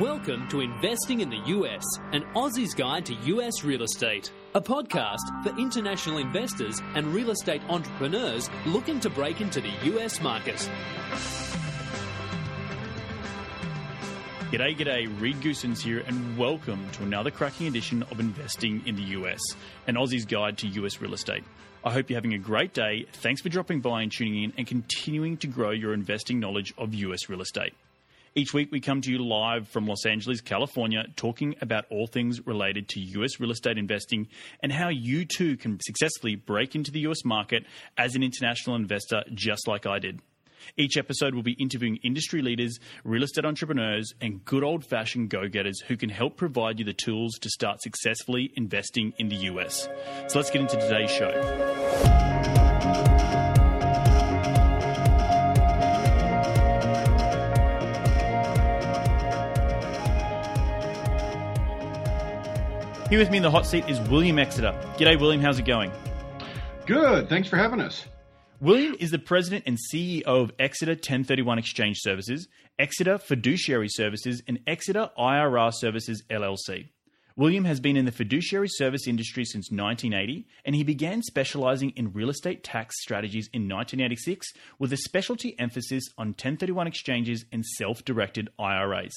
Welcome to Investing in the US, an Aussie's Guide to US Real Estate, a podcast for international investors and real estate entrepreneurs looking to break into the US market. G'day, g'day, Reed Goosens here, and welcome to another cracking edition of Investing in the US, an Aussie's Guide to US Real Estate. I hope you're having a great day. Thanks for dropping by and tuning in and continuing to grow your investing knowledge of US real estate. Each week, we come to you live from Los Angeles, California, talking about all things related to US real estate investing and how you too can successfully break into the US market as an international investor, just like I did. Each episode will be interviewing industry leaders, real estate entrepreneurs, and good old fashioned go getters who can help provide you the tools to start successfully investing in the US. So let's get into today's show. Here with me in the hot seat is William Exeter. G'day, William. How's it going? Good. Thanks for having us. William is the president and CEO of Exeter 1031 Exchange Services, Exeter Fiduciary Services, and Exeter IRA Services LLC. William has been in the fiduciary service industry since 1980, and he began specializing in real estate tax strategies in 1986 with a specialty emphasis on 1031 exchanges and self directed IRAs.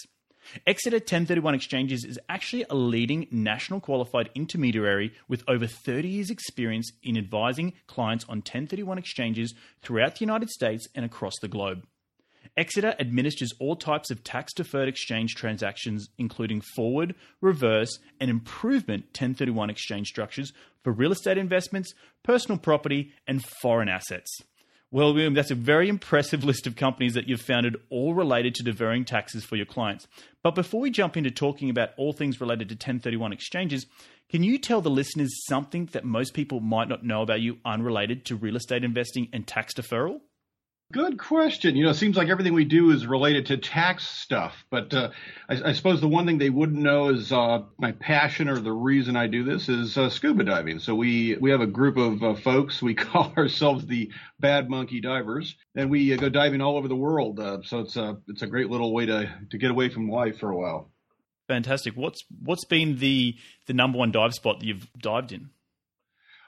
Exeter 1031 Exchanges is actually a leading national qualified intermediary with over 30 years' experience in advising clients on 1031 exchanges throughout the United States and across the globe. Exeter administers all types of tax deferred exchange transactions, including forward, reverse, and improvement 1031 exchange structures for real estate investments, personal property, and foreign assets. Well, William, that's a very impressive list of companies that you've founded, all related to deferring taxes for your clients. But before we jump into talking about all things related to 1031 exchanges, can you tell the listeners something that most people might not know about you unrelated to real estate investing and tax deferral? Good question. You know, it seems like everything we do is related to tax stuff, but uh, I, I, suppose the one thing they wouldn't know is uh, my passion or the reason I do this is uh, scuba diving. So we we have a group of uh, folks. We call ourselves the Bad Monkey Divers, and we uh, go diving all over the world. Uh, so it's a it's a great little way to to get away from life for a while. Fantastic. What's what's been the the number one dive spot that you've dived in?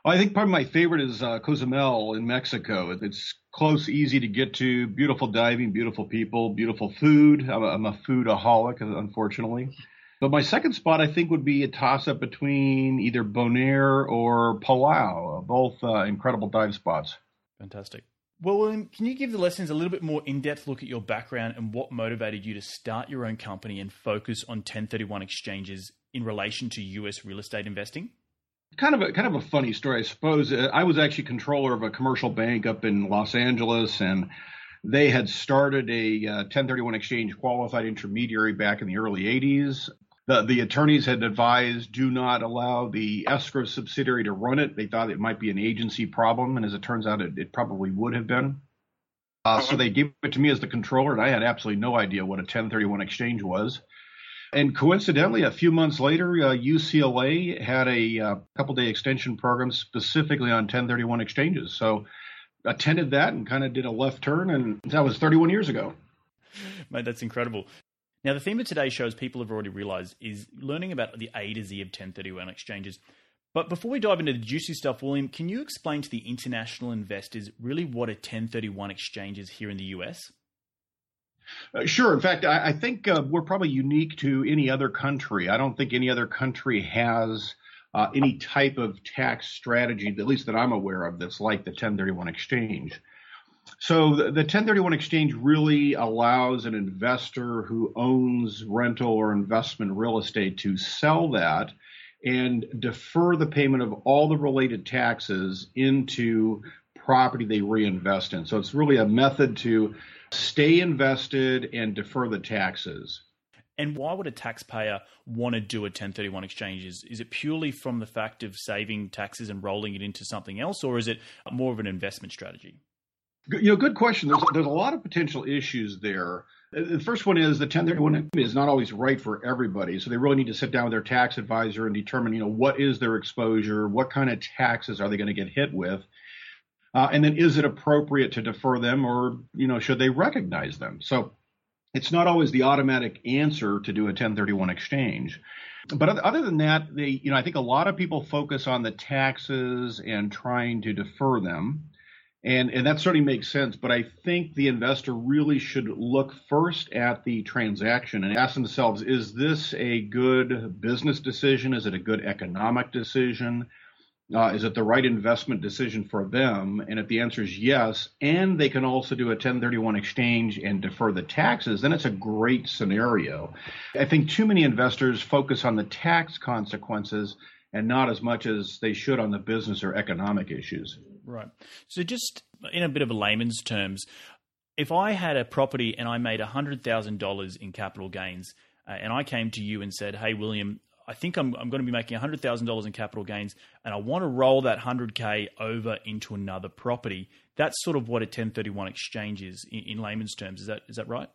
I think probably my favorite is uh, Cozumel in Mexico. It's close, easy to get to, beautiful diving, beautiful people, beautiful food. I'm a, I'm a foodaholic, unfortunately. But my second spot, I think, would be a toss up between either Bonaire or Palau, both uh, incredible dive spots. Fantastic. Well, William, can you give the listeners a little bit more in depth look at your background and what motivated you to start your own company and focus on 1031 exchanges in relation to US real estate investing? Kind of a kind of a funny story, I suppose. Uh, I was actually controller of a commercial bank up in Los Angeles, and they had started a uh, 1031 exchange qualified intermediary back in the early 80s. The, the attorneys had advised do not allow the escrow subsidiary to run it. They thought it might be an agency problem, and as it turns out, it, it probably would have been. Uh, so they gave it to me as the controller, and I had absolutely no idea what a 1031 exchange was. And coincidentally, a few months later, uh, UCLA had a uh, couple day extension program specifically on 1031 exchanges. So attended that and kind of did a left turn, and that was 31 years ago. Mate, that's incredible. Now, the theme of today's show, as people have already realized, is learning about the A to Z of 1031 exchanges. But before we dive into the juicy stuff, William, can you explain to the international investors really what a 1031 exchange is here in the US? Uh, sure. In fact, I, I think uh, we're probably unique to any other country. I don't think any other country has uh, any type of tax strategy, at least that I'm aware of, that's like the 1031 exchange. So the, the 1031 exchange really allows an investor who owns rental or investment real estate to sell that and defer the payment of all the related taxes into property they reinvest in. So it's really a method to stay invested and defer the taxes. And why would a taxpayer want to do a 1031 exchange? Is, is it purely from the fact of saving taxes and rolling it into something else, or is it more of an investment strategy? You know, good question. There's, there's a lot of potential issues there. Uh, the first one is the 1031 is not always right for everybody. So they really need to sit down with their tax advisor and determine, you know, what is their exposure? What kind of taxes are they going to get hit with? Uh, and then is it appropriate to defer them or, you know, should they recognize them? So it's not always the automatic answer to do a 1031 exchange. But other than that, they, you know, I think a lot of people focus on the taxes and trying to defer them. And, and that certainly makes sense, but I think the investor really should look first at the transaction and ask themselves, is this a good business decision? Is it a good economic decision? Uh, is it the right investment decision for them? And if the answer is yes, and they can also do a 1031 exchange and defer the taxes, then it's a great scenario. I think too many investors focus on the tax consequences and not as much as they should on the business or economic issues. Right. So, just in a bit of a layman's terms, if I had a property and I made $100,000 in capital gains, uh, and I came to you and said, Hey, William, I think I'm, I'm going to be making $100,000 in capital gains and I want to roll that 100K over into another property. That's sort of what a 1031 exchange is in, in layman's terms. Is that, is that right?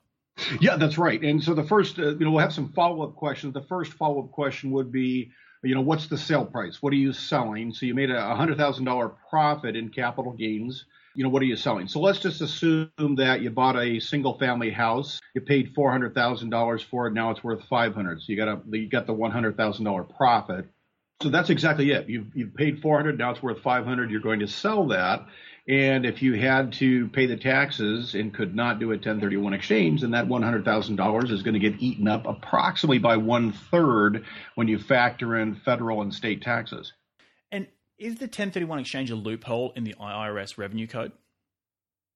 Yeah, that's right. And so the first, uh, you know, we'll have some follow up questions. The first follow up question would be, you know, what's the sale price? What are you selling? So you made a $100,000 profit in capital gains you know, what are you selling? So let's just assume that you bought a single family house, you paid four hundred thousand dollars for it, now it's worth five hundred. So you got a you got the one hundred thousand dollar profit. So that's exactly it. You've you've paid four hundred, now it's worth five hundred. You're going to sell that, and if you had to pay the taxes and could not do a 1031 exchange, then that $100,000 is going to get eaten up approximately by one third when you factor in federal and state taxes. Is the 1031 exchange a loophole in the IRS revenue code?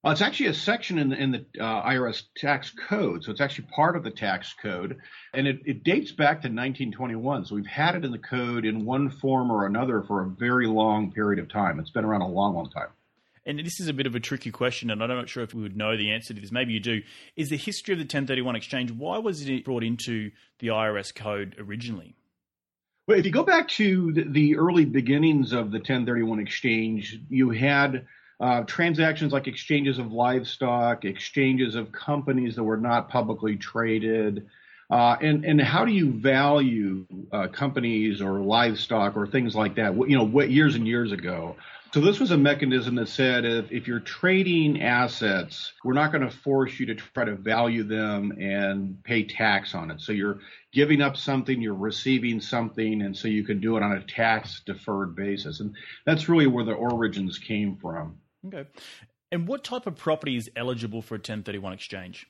Uh, it's actually a section in the, in the uh, IRS tax code, so it's actually part of the tax code, and it, it, dates back to 1921. So we've had it in the code in one form or another for a very long period of time. It's been around a long, long time. And this is a bit of a tricky question, and I'm not sure if we would know the answer to this. Maybe you do. Is the history of the 1031 exchange? Why was it brought into the IRS code originally? Well, if you go back to the early beginnings of the 1031 exchange, you had uh, transactions like exchanges of livestock, exchanges of companies that were not publicly traded. Uh, and and how do you value uh, companies or livestock or things like that? You know, what years and years ago. So this was a mechanism that said if, if you're trading assets, we're not going to force you to try to value them and pay tax on it. So you're giving up something, you're receiving something, and so you can do it on a tax deferred basis. And that's really where the origins came from. Okay. And what type of property is eligible for a 1031 exchange?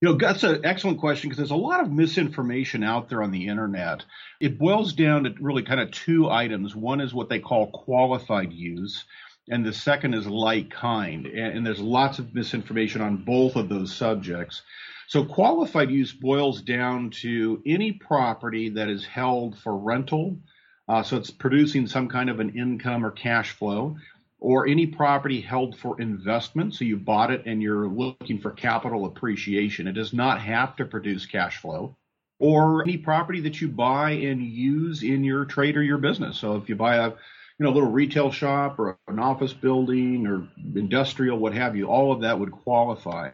You know, that's an excellent question because there's a lot of misinformation out there on the internet. It boils down to really kind of two items. One is what they call qualified use, and the second is like kind. And, there's lots of misinformation on both of those subjects. So, qualified use boils down to any property that is held for rental. Uh, so, it's producing some kind of an income or cash flow or any property held for investment. So you bought it and you're looking for capital appreciation. It does not have to produce cash flow. Or any property that you buy and use in your trade or your business. So if you buy a you know, a little retail shop or an office building or industrial, what have you, all of that would qualify.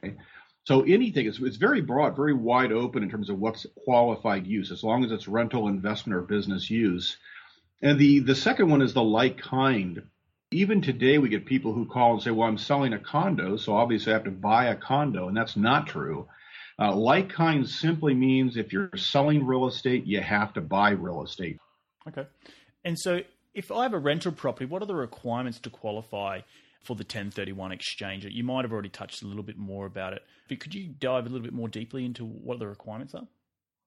So anything is it's very broad, very wide open in terms of what's qualified use, as long as it's rental, investment, or business use. And the the second one is the like kind even today, we get people who call and say, Well, I'm selling a condo, so obviously I have to buy a condo. And that's not true. Uh, like kind simply means if you're selling real estate, you have to buy real estate. Okay. And so if I have a rental property, what are the requirements to qualify for the 1031 exchange? You might have already touched a little bit more about it. But could you dive a little bit more deeply into what the requirements are?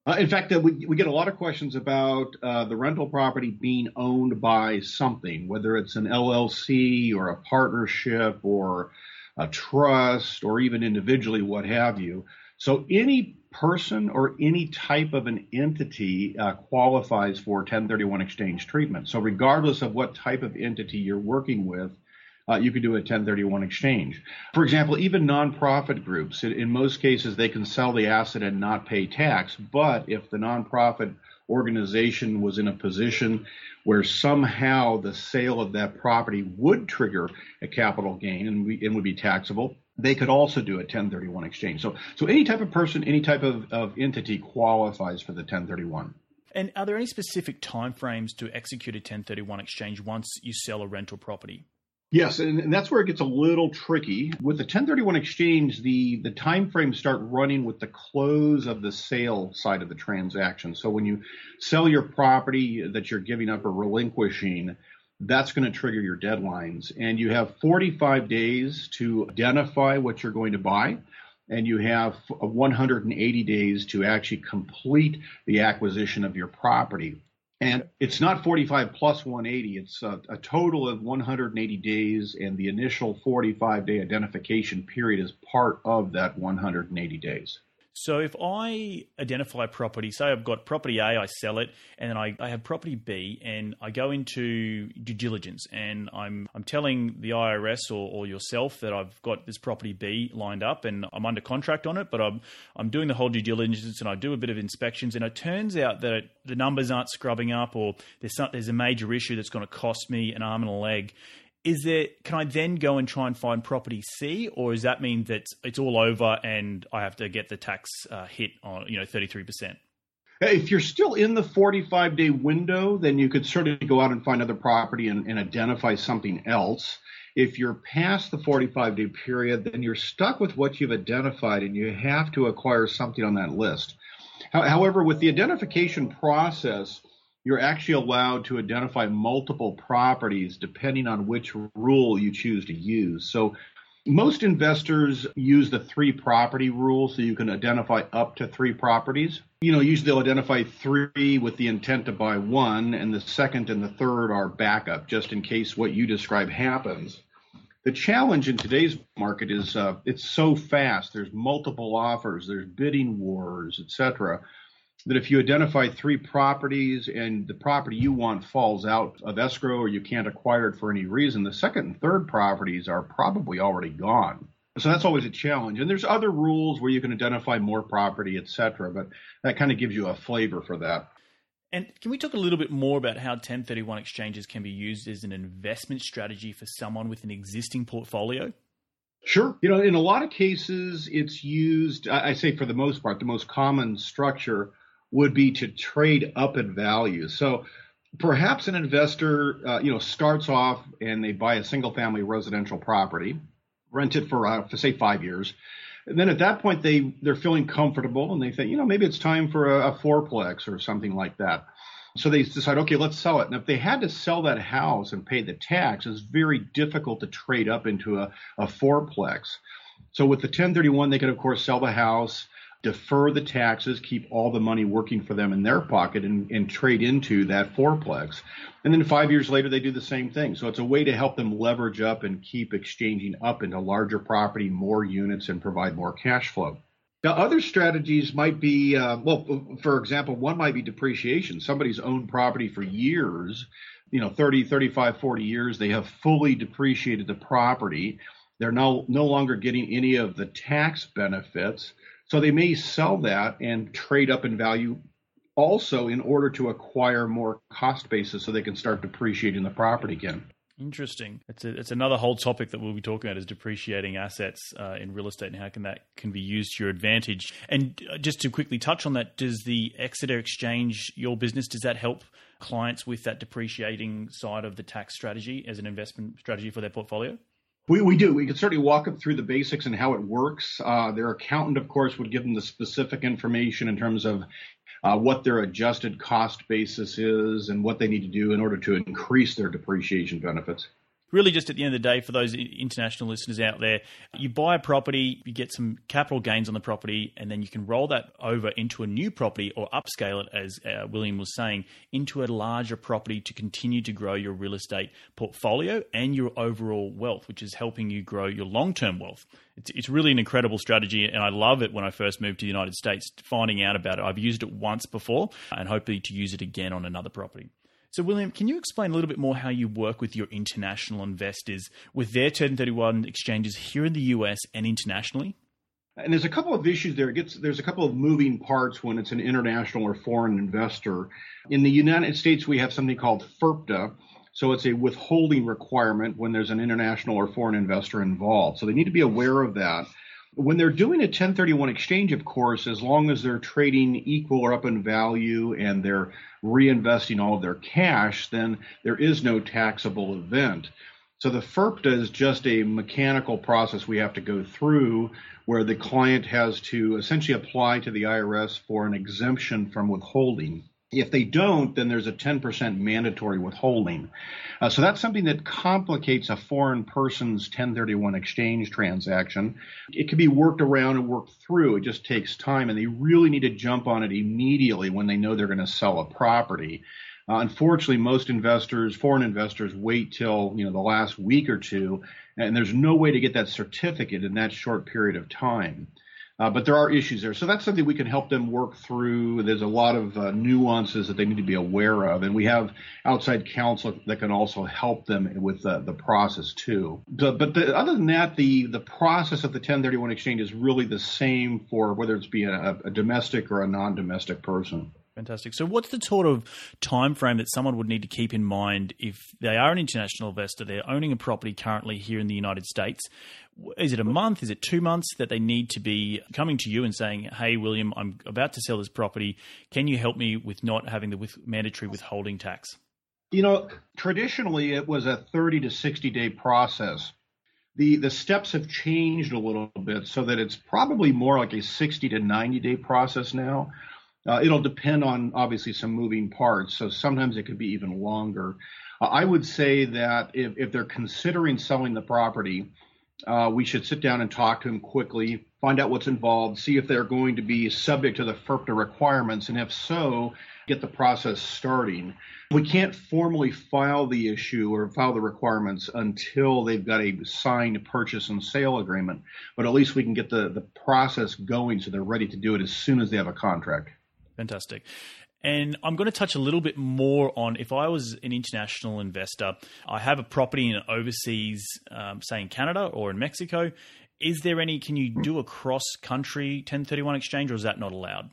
Uh, in fact, uh, we, we get a lot of questions about uh, the rental property being owned by something, whether it's an LLC or a partnership or a trust or even individually, what have you. So any person or any type of an entity uh, qualifies for 1031 exchange treatment. So regardless of what type of entity you're working with, uh, you could do a 1031 exchange. For example, even nonprofit groups, in, in, most cases, they can sell the asset and not pay tax. But if the nonprofit organization was in a position where somehow the sale of that property would trigger a capital gain and, we, and would be taxable, they could also do a 1031 exchange. So, so any type of person, any type of, of entity qualifies for the 1031. And are there any specific timeframes to execute a 1031 exchange once you sell a rental property? Yes, and, and, that's where it gets a little tricky. With the 1031 exchange, the the time frames start running with the close of the sale side of the transaction. So when you sell your property that you're giving up or relinquishing, that's going to trigger your deadlines. And you have 45 days to identify what you're going to buy. And you have 180 days to actually complete the acquisition of your property. And it's not 45 plus 180. It's a, a, total of 180 days, and the initial 45 day identification period is part of that 180 days. So if I identify property, say I've got property A, I sell it, and then I, I have property B, and I go into due diligence, and I'm I'm telling the IRS or, or yourself that I've got this property B lined up, and I'm under contract on it, but I'm I'm doing the whole due diligence, and I do a bit of inspections, and it turns out that it, the numbers aren't scrubbing up, or there's some, there's a major issue that's going to cost me an arm and a leg is there can I then go and try and find property C, or does that mean that it's all over and I have to get the tax uh, hit on you know thirty three percent? If you're still in the 45 day window, then you could certainly go out and find other property and, and identify something else. If you're past the 45 day period, then you're stuck with what you've identified and you have to acquire something on that list. However, with the identification process, you're actually allowed to identify multiple properties depending on which rule you choose to use. So most investors use the three property rule so you can identify up to three properties. You know, usually they'll identify three with the intent to buy one, and the second and the third are backup just in case what you describe happens. The challenge in today's market is uh, it's so fast. There's multiple offers, there's bidding wars, etc that if you identify three properties and the property you want falls out of escrow or you can't acquire it for any reason, the second and third properties are probably already gone. So that's always a challenge. And there's other rules where you can identify more property, et cetera, but that kind of gives you a flavor for that. And can we talk a little bit more about how 1031 exchanges can be used as an investment strategy for someone with an existing portfolio? Sure. You know, in a lot of cases, it's used, I say for the most part, the most common structure would be to trade up in value. So perhaps an investor, uh, you know, starts off and they buy a single family residential property, rent it for, uh, for say five years. And then at that point, they, they're feeling comfortable and they think, you know, maybe it's time for a, a fourplex or something like that. So they decide, okay, let's sell it. And if they had to sell that house and pay the tax, it's very difficult to trade up into a, a fourplex. So with the 1031, they could, of course, sell the house, defer the taxes, keep all the money working for them in their pocket, and, and trade into that fourplex. And then five years later, they do the same thing. So it's a way to help them leverage up and keep exchanging up into larger property, more units, and provide more cash flow. Now, other strategies might be, uh, well, for example, one might be depreciation. Somebody's owned property for years, you know, 30, 35, 40 years. They have fully depreciated the property. They're no, no longer getting any of the tax benefits. So they may sell that and trade up in value also in order to acquire more cost basis so they can start depreciating the property again. Interesting. It's a, it's another whole topic that we'll be talking about is depreciating assets uh, in real estate and how can that can be used to your advantage. And uh, just to quickly touch on that, does the Exeter Exchange your business does that help clients with that depreciating side of the tax strategy as an investment strategy for their portfolio? We, we do. We can certainly walk them through the basics and how it works. Uh, their accountant, of course, would give them the specific information in terms of uh, what their adjusted cost basis is and what they need to do in order to increase their depreciation benefits really just at the end of the day, for those international listeners out there, you buy a property, you get some capital gains on the property, and then you can roll that over into a new property or upscale it, as uh, William was saying, into a larger property to continue to grow your real estate portfolio and your overall wealth, which is helping you grow your long term wealth. It's, it's really an incredible strategy, and I love it when I first moved to the United States, finding out about it. I've used it once before and hoping to use it again on another property. So, William, can you explain a little bit more how you work with your international investors with their 1031 exchanges here in the US and internationally? And there's a couple of issues there. Gets there's a couple of moving parts when it's an international or foreign investor. In the United States, we have something called FIRPTA. So it's a withholding requirement when there's an international or foreign investor involved. So they need to be aware of that. When they're doing a 1031 exchange, of course, as long as they're trading equal or up in value and they're reinvesting all of their cash, then there is no taxable event. So the FIRPTA is just a mechanical process we have to go through where the client has to essentially apply to the IRS for an exemption from withholding. If they don't, then there's a 10% mandatory withholding. Uh, so that's something that complicates a foreign person's 1031 exchange transaction. It can be worked around and worked through. It just takes time, and they really need to jump on it immediately when they know they're going to sell a property. Uh, unfortunately, most investors, foreign investors, wait till you know the last week or two, and there's no way to get that certificate in that short period of time. Uh, but there are issues there. So that's something we can help them work through. There's a lot of uh, nuances that they need to be aware of. And we have outside counsel that can also help them with the process too. But, but the, other than that, the, the process of the 1031 exchange is really the same for whether it's be a, a domestic or a non-domestic person. Fantastic. So, what's the sort of time frame that someone would need to keep in mind if they are an international investor, they're owning a property currently here in the United States? Is it a month? Is it two months that they need to be coming to you and saying, "Hey, William, I'm about to sell this property. Can you help me with not having the with mandatory withholding tax?" You know, traditionally it was a 30 to 60 day process. The the steps have changed a little bit so that it's probably more like a 60 to 90 day process now uh, it'll depend on obviously some moving parts, so sometimes it could be even longer. Uh, I would say that if, if they're considering selling the property, uh, we should sit down and talk to them quickly, find out what's involved, see if they're going to be subject to the FIRPTA requirements, and if so, get the process starting. We can't formally file the issue or file the requirements until they've got a signed purchase and sale agreement, but at least we can get the, the process going so they're ready to do it as soon as they have a contract. Fantastic. And I'm going to touch a little bit more on if I was an international investor, I have a property in overseas, um, say in Canada or in Mexico. Is there any, can you do a cross country 1031 exchange or is that not allowed?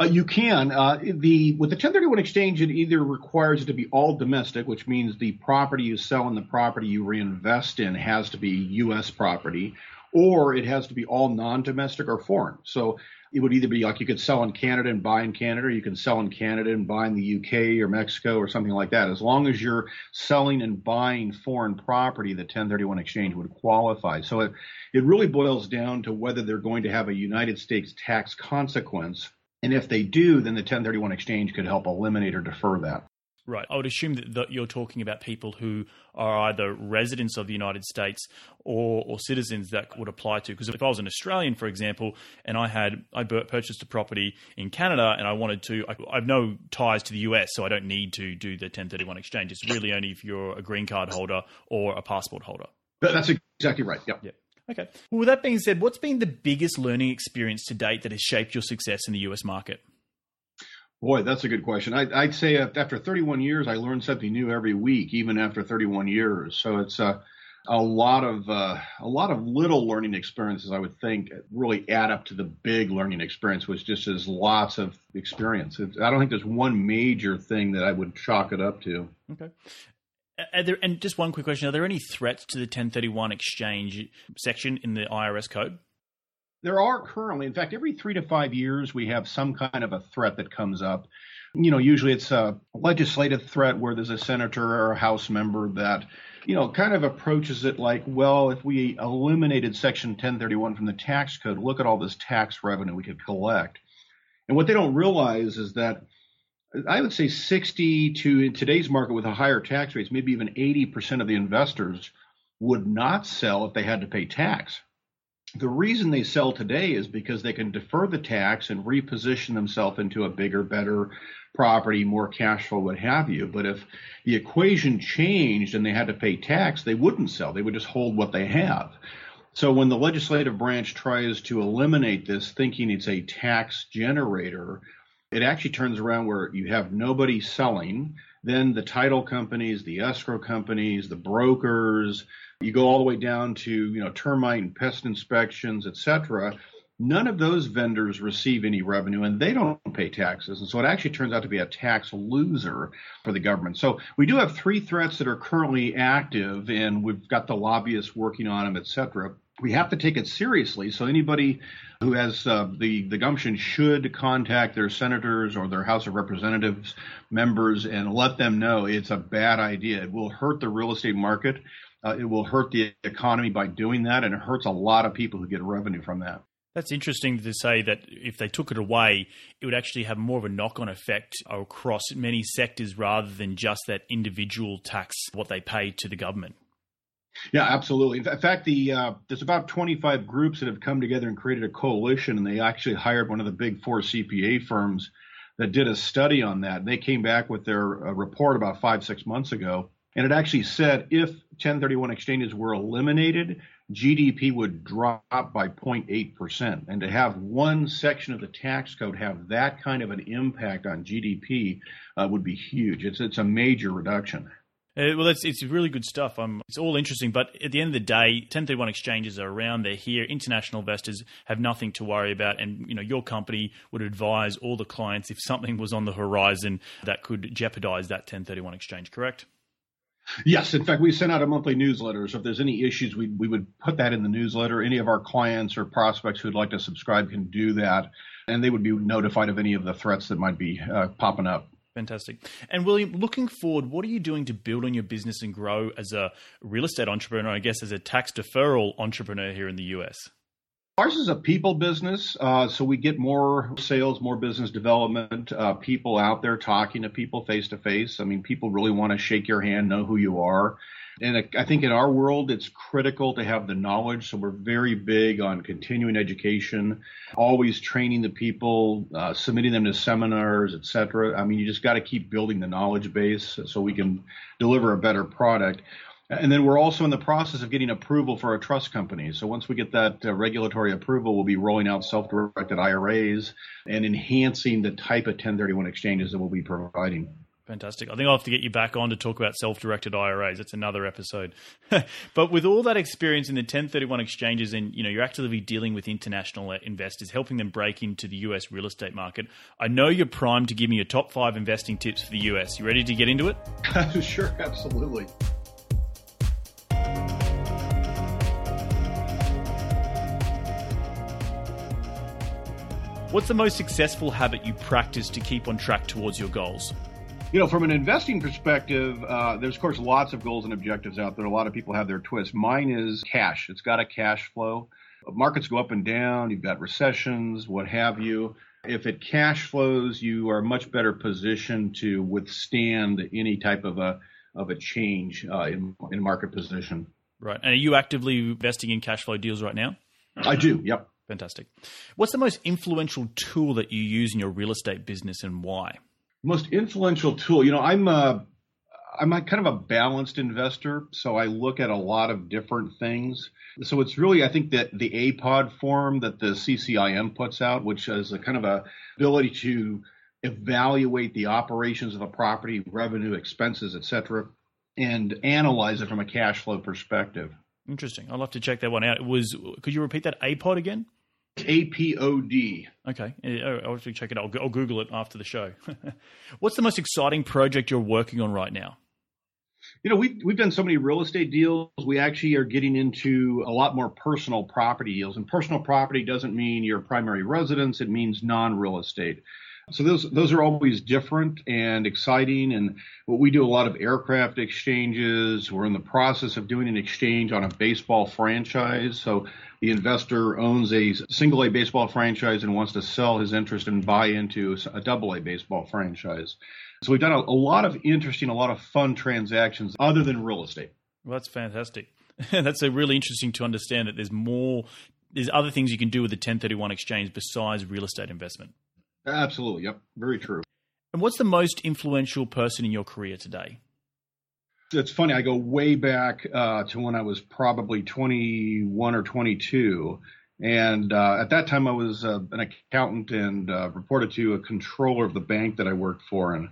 Uh, you can. Uh, the with the 1031 exchange, it either requires it to be all domestic, which means the property you sell and the property you reinvest in has to be U.S. property, or it has to be all non-domestic or foreign. So it would either be like you could sell in Canada and buy in Canada, or you can sell in Canada and buy in the UK or Mexico or something like that. As long as you're selling and buying foreign property, the 1031 exchange would qualify. So it, it really boils down to whether they're going to have a United States tax consequence. And if they do, then the 1031 exchange could help eliminate or defer that. Right. I would assume that, that you're talking about people who are either residents of the United States or, or citizens that would apply to. Because if I was an Australian, for example, and I had I purchased a property in Canada and I wanted to, I, I have no ties to the US, so I don't need to do the 1031 exchange. It's really only if you're a green card holder or a passport holder. That's exactly right. Yep. Yeah. Okay. Well, with that being said, what's been the biggest learning experience to date that has shaped your success in the US market? Boy, that's a good question. I, would say after 31 years, I learned something new every week, even after 31 years. So it's a, a lot of uh, a lot of little learning experiences. I would think really add up to the big learning experience, which just is lots of experience. I don't think there's one major thing that I would chalk it up to. Okay. There, and just one quick question: Are there any threats to the 1031 exchange section in the IRS code? There are currently, in fact, every three to five years, we have some kind of a threat that comes up. You know, usually it's a legislative threat where there's a senator or a House member that, you know, kind of approaches it like, well, if we eliminated Section 1031 from the tax code, look at all this tax revenue we could collect. And what they don't realize is that I would say 60 to in today's market with a higher tax rates, maybe even 80% of the investors would not sell if they had to pay tax the reason they sell today is because they can defer the tax and reposition themselves into a bigger, better property, more cash flow, what have you. But if the equation changed and they had to pay tax, they wouldn't sell. They would just hold what they have. So when the legislative branch tries to eliminate this, thinking it's a tax generator, it actually turns around where you have nobody selling. Then the title companies, the escrow companies, the brokers, you go all the way down to you know termite and pest inspections, et cetera. None of those vendors receive any revenue and they don't pay taxes. And so it actually turns out to be a tax loser for the government. So we do have three threats that are currently active and we've got the lobbyists working on them, et cetera. We have to take it seriously. So anybody who has uh, the, the gumption should contact their senators or their House of Representatives members and let them know it's a bad idea. It will hurt the real estate market Uh, it will hurt the economy by doing that, and it hurts a lot of people who get revenue from that. That's interesting to say that if they took it away, it would actually have more of a knock on effect across many sectors rather than just that individual tax, what they pay to the government. Yeah, absolutely. In fact, the uh, there's about 25 groups that have come together and created a coalition, and they actually hired one of the big four CPA firms that did a study on that. They came back with their uh, report about five six months ago, and it actually said if 1031 exchanges were eliminated, GDP would drop by 0.8%. And to have one section of the tax code have that kind of an impact on GDP uh, would be huge. It's, it's a major reduction. Uh, well, it's it's really good stuff. Um, it's all interesting, but at the end of the day, 1031 exchanges are around. They're here. International investors have nothing to worry about, and you know your company would advise all the clients if something was on the horizon that could jeopardize that 1031 exchange. Correct? Yes, in fact, we send out a monthly newsletter. So if there's any issues, we we would put that in the newsletter. Any of our clients or prospects who'd like to subscribe can do that, and they would be notified of any of the threats that might be uh, popping up. Fantastic. And William, looking forward, what are you doing to build on your business and grow as a real estate entrepreneur? I guess as a tax deferral entrepreneur here in the US. Ours is a people business, uh, so we get more sales, more business development, uh, people out there talking to people face to face. I mean, people really want to shake your hand, know who you are. And I think in our world, it's critical to have the knowledge. So we're very big on continuing education, always training the people, uh, submitting them to seminars, et cetera. I mean, you just got to keep building the knowledge base so we can deliver a better product. And then we're also in the process of getting approval for a trust company. So once we get that uh, regulatory approval, we'll be rolling out self-directed IRAs and enhancing the type of 1031 exchanges that we'll be providing. Fantastic. I think I'll have to get you back on to talk about self directed IRAs. It's another episode. but with all that experience in the 1031 exchanges and you know you're actively dealing with international investors, helping them break into the US real estate market, I know you're primed to give me your top five investing tips for the US. You ready to get into it? sure, absolutely. What's the most successful habit you practice to keep on track towards your goals? You know, from an investing perspective, uh, there's of course lots of goals and objectives out there. A lot of people have their twists. Mine is cash. It's got a cash flow. Markets go up and down. You've got recessions, what have you. If it cash flows, you are much better positioned to withstand any type of a of a change uh, in in market position. Right. And are you actively investing in cash flow deals right now? I do. Yep. Fantastic. What's the most influential tool that you use in your real estate business and why? Most influential tool, you know, I'm a, I'm a kind of a balanced investor, so I look at a lot of different things. So it's really, I think that the APOD form that the CCIM puts out, which is a kind of a ability to evaluate the operations of a property, revenue, expenses, et cetera, and analyze it from a cash flow perspective. Interesting. I'll have to check that one out. It was could you repeat that APOD again? A P O D. Okay, I'll actually check it out. I'll, I'll Google it after the show. What's the most exciting project you're working on right now? You know, we we've done so many real estate deals. We actually are getting into a lot more personal property deals. And personal property doesn't mean your primary residence; it means non-real estate. So those those are always different and exciting. And what we do a lot of aircraft exchanges. We're in the process of doing an exchange on a baseball franchise. So the investor owns a single A baseball franchise and wants to sell his interest and buy into a double A baseball franchise. So we've done a, a lot of interesting, a lot of fun transactions other than real estate. Well, that's fantastic. that's a really interesting to understand that there's more, there's other things you can do with the 1031 exchange besides real estate investment. Absolutely. Yep. Very true. And what's the most influential person in your career today? It's funny. I go way back uh, to when I was probably 21 or 22. And uh, at that time, I was uh, an accountant and uh, reported to a controller of the bank that I worked for. And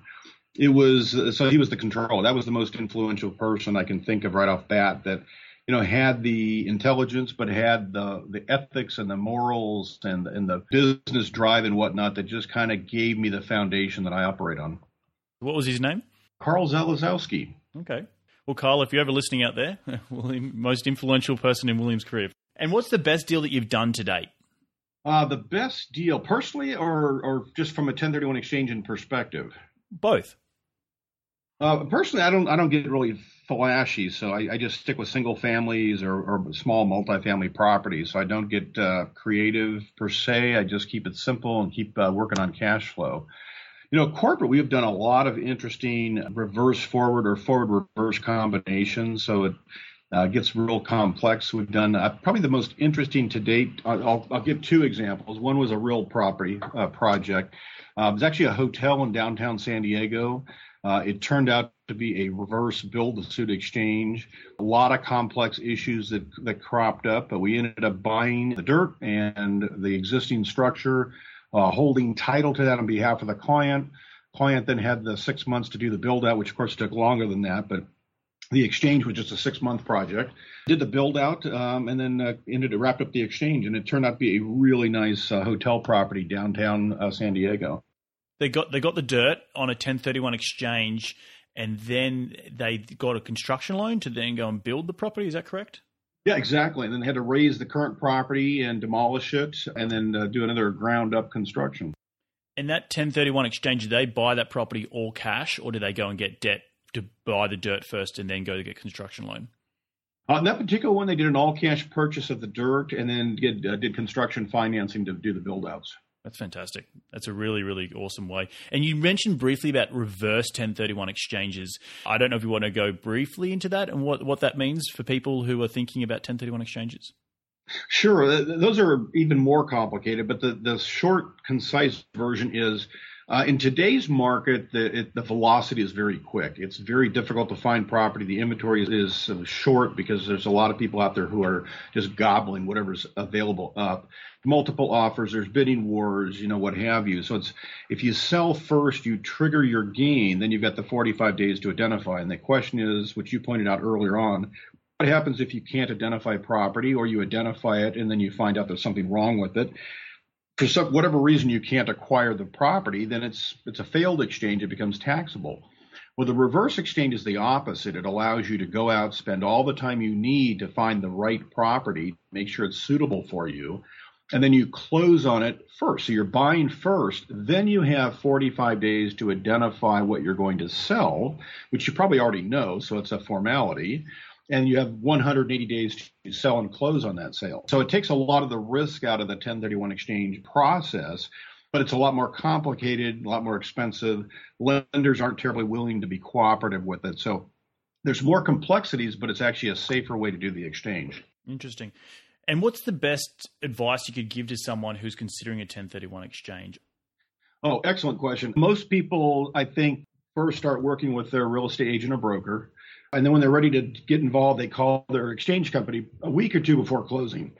it was so he was the controller. That was the most influential person I can think of right off bat that you know, had the intelligence, but had the the ethics and the morals and and the business drive and whatnot that just kind of gave me the foundation that I operate on. What was his name? Carl Zalazowski. Okay. Well, Carl, if you're ever listening out there, most influential person in William's career. And what's the best deal that you've done to date? Uh, the best deal, personally, or or just from a 1031 exchange in perspective? Both. Uh, personally, I don't I don't get really flashy, so I, I just stick with single families or, or, small multifamily properties. So I don't get uh, creative per se. I just keep it simple and keep uh, working on cash flow. You know, corporate, we have done a lot of interesting reverse forward or forward reverse combinations. So it uh, gets real complex. We've done uh, probably the most interesting to date. I'll, I'll, give two examples. One was a real property uh, project. Uh, it was actually a hotel in downtown San Diego. Uh, it turned out to be a reverse build to suit exchange. A lot of complex issues that, that cropped up, but we ended up buying the dirt and the existing structure uh, holding title to that on behalf of the client. Client then had the six months to do the build out, which of course took longer than that, but the exchange was just a six month project. Did the build out um, and then uh, ended to wrap up the exchange, and it turned out to be a really nice uh, hotel property downtown uh, San Diego. They got they got the dirt on a 1031 exchange, and then they got a construction loan to then go and build the property. Is that correct? Yeah, exactly. And then they had to raze the current property and demolish it, and then uh, do another ground up construction. In that 1031 exchange, did they buy that property all cash, or did they go and get debt to buy the dirt first and then go to get construction loan? On that particular one, they did an all cash purchase of the dirt and then did, uh, did construction financing to do the build outs. That's fantastic. That's a really, really awesome way. And you mentioned briefly about reverse 1031 exchanges. I don't know if you want to go briefly into that and what, what that means for people who are thinking about 1031 exchanges. Sure. Those are even more complicated, but the, the short, concise version is uh, in today's market, the, it, the velocity is very quick. It's very difficult to find property. The inventory is, is short because there's a lot of people out there who are just gobbling whatever's available up. Multiple offers, there's bidding wars, you know, what have you. So it's if you sell first, you trigger your gain, then you've got the 45 days to identify. And the question is, which you pointed out earlier on, what happens if you can't identify property or you identify it and then you find out there's something wrong with it? For some whatever reason you can't acquire the property, then it's it's a failed exchange. It becomes taxable. Well, the reverse exchange is the opposite. It allows you to go out, spend all the time you need to find the right property, make sure it's suitable for you, and then you close on it first. So you're buying first, then you have 45 days to identify what you're going to sell, which you probably already know, so it's a formality and you have 180 days to sell and close on that sale. So it takes a lot of the risk out of the 1031 exchange process, but it's a lot more complicated, a lot more expensive. Lenders aren't terribly willing to be cooperative with it. So there's more complexities, but it's actually a safer way to do the exchange. Interesting. And what's the best advice you could give to someone who's considering a 1031 exchange? Oh, excellent question. Most people, I think, first start working with their real estate agent or broker and then when they're ready to get involved, they call their exchange company a week or two before closing.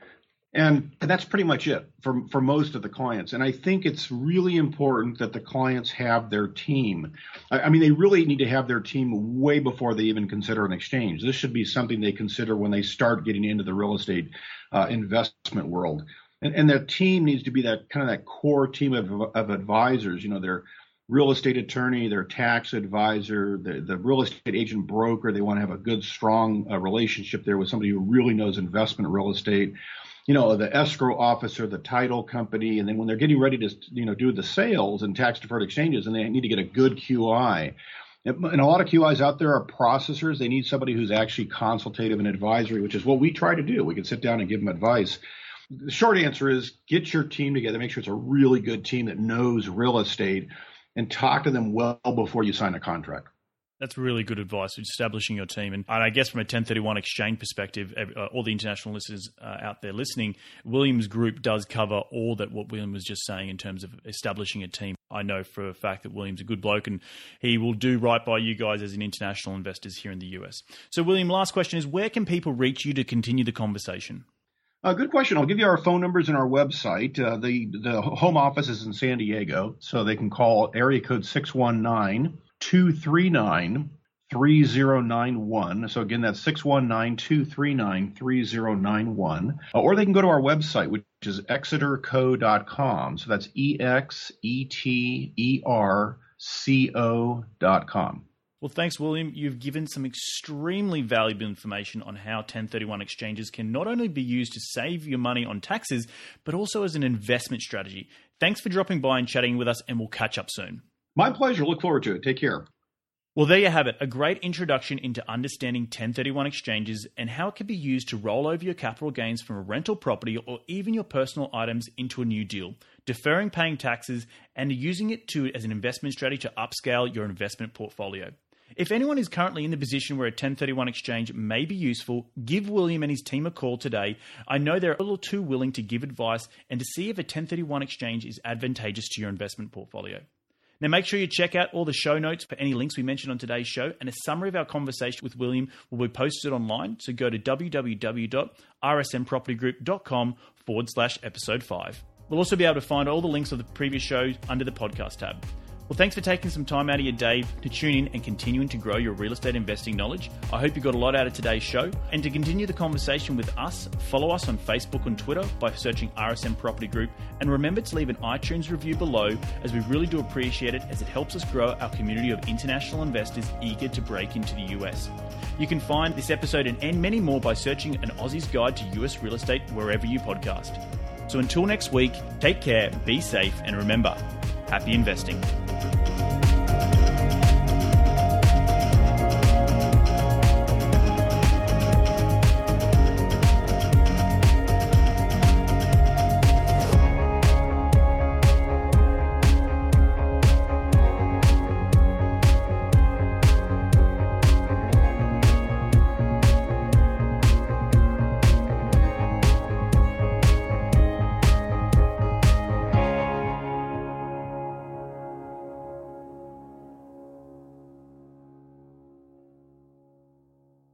And that's pretty much it for, for most of the clients. And I think it's really important that the clients have their team. I, I mean, they really need to have their team way before they even consider an exchange. This should be something they consider when they start getting into the real estate uh, investment world. And, and their team needs to be that kind of that core team of, of advisors. You know, they're real estate attorney, their tax advisor, the, the real estate agent broker. They want to have a good, strong uh, relationship there with somebody who really knows investment real estate. You know, the escrow officer, the title company, and then when they're getting ready to, you know, do the sales and tax deferred exchanges, and they need to get a good QI. And a lot of QIs out there are processors. They need somebody who's actually consultative and advisory, which is what we try to do. We can sit down and give them advice. The short answer is get your team together, make sure it's a really good team that knows real estate and talk to them well before you sign a contract. That's really good advice, establishing your team. And, I guess from a 1031 exchange perspective, uh, all the international listeners uh, out there listening, Williams Group does cover all that what William was just saying in terms of establishing a team. I know for a fact that William's a good bloke and he will do right by you guys as an international investors here in the US. So, William, last question is where can people reach you to continue the conversation? Uh, good question. I'll give you our phone numbers and our website. Uh, the the home office is in San Diego, so they can call area code 619 239 3091. So again, that's 619 239 3091. Uh, or they can go to our website, which is exeterco.com. So that's E X E T E R C O.com. Well, thanks, William. You've given some extremely valuable information on how 1031 exchanges can not only be used to save your money on taxes, but also as an investment strategy. Thanks for dropping by and chatting with us, and we'll catch up soon. My pleasure. Look forward to it. Take care. Well, there you have it a great introduction into understanding 1031 exchanges and how it can be used to roll over your capital gains from a rental property or even your personal items into a new deal, deferring paying taxes and using it to as an investment strategy to upscale your investment portfolio. If anyone is currently in the position where a 1031 exchange may be useful, give William and his team a call today. I know they're a little too willing to give advice and to see if a 1031 exchange is advantageous to your investment portfolio. Now, make sure you check out all the show notes for any links we mentioned on today's show, and a summary of our conversation with William will be posted online. So go to www.rsmpropertygroup.com forward slash episode 5. We'll also be able to find all the links of the previous shows under the podcast tab. Well, thanks for taking some time out of your day to tune in and continuing to grow your real estate investing knowledge. I hope you got a lot out of today's show. And to continue the conversation with us, follow us on Facebook and Twitter by searching RSM Property Group. And remember to leave an iTunes review below, as we really do appreciate it, as it helps us grow our community of international investors eager to break into the US. You can find this episode and many more by searching an Aussie's Guide to US Real Estate wherever you podcast. So until next week, take care, be safe, and remember, Happy investing.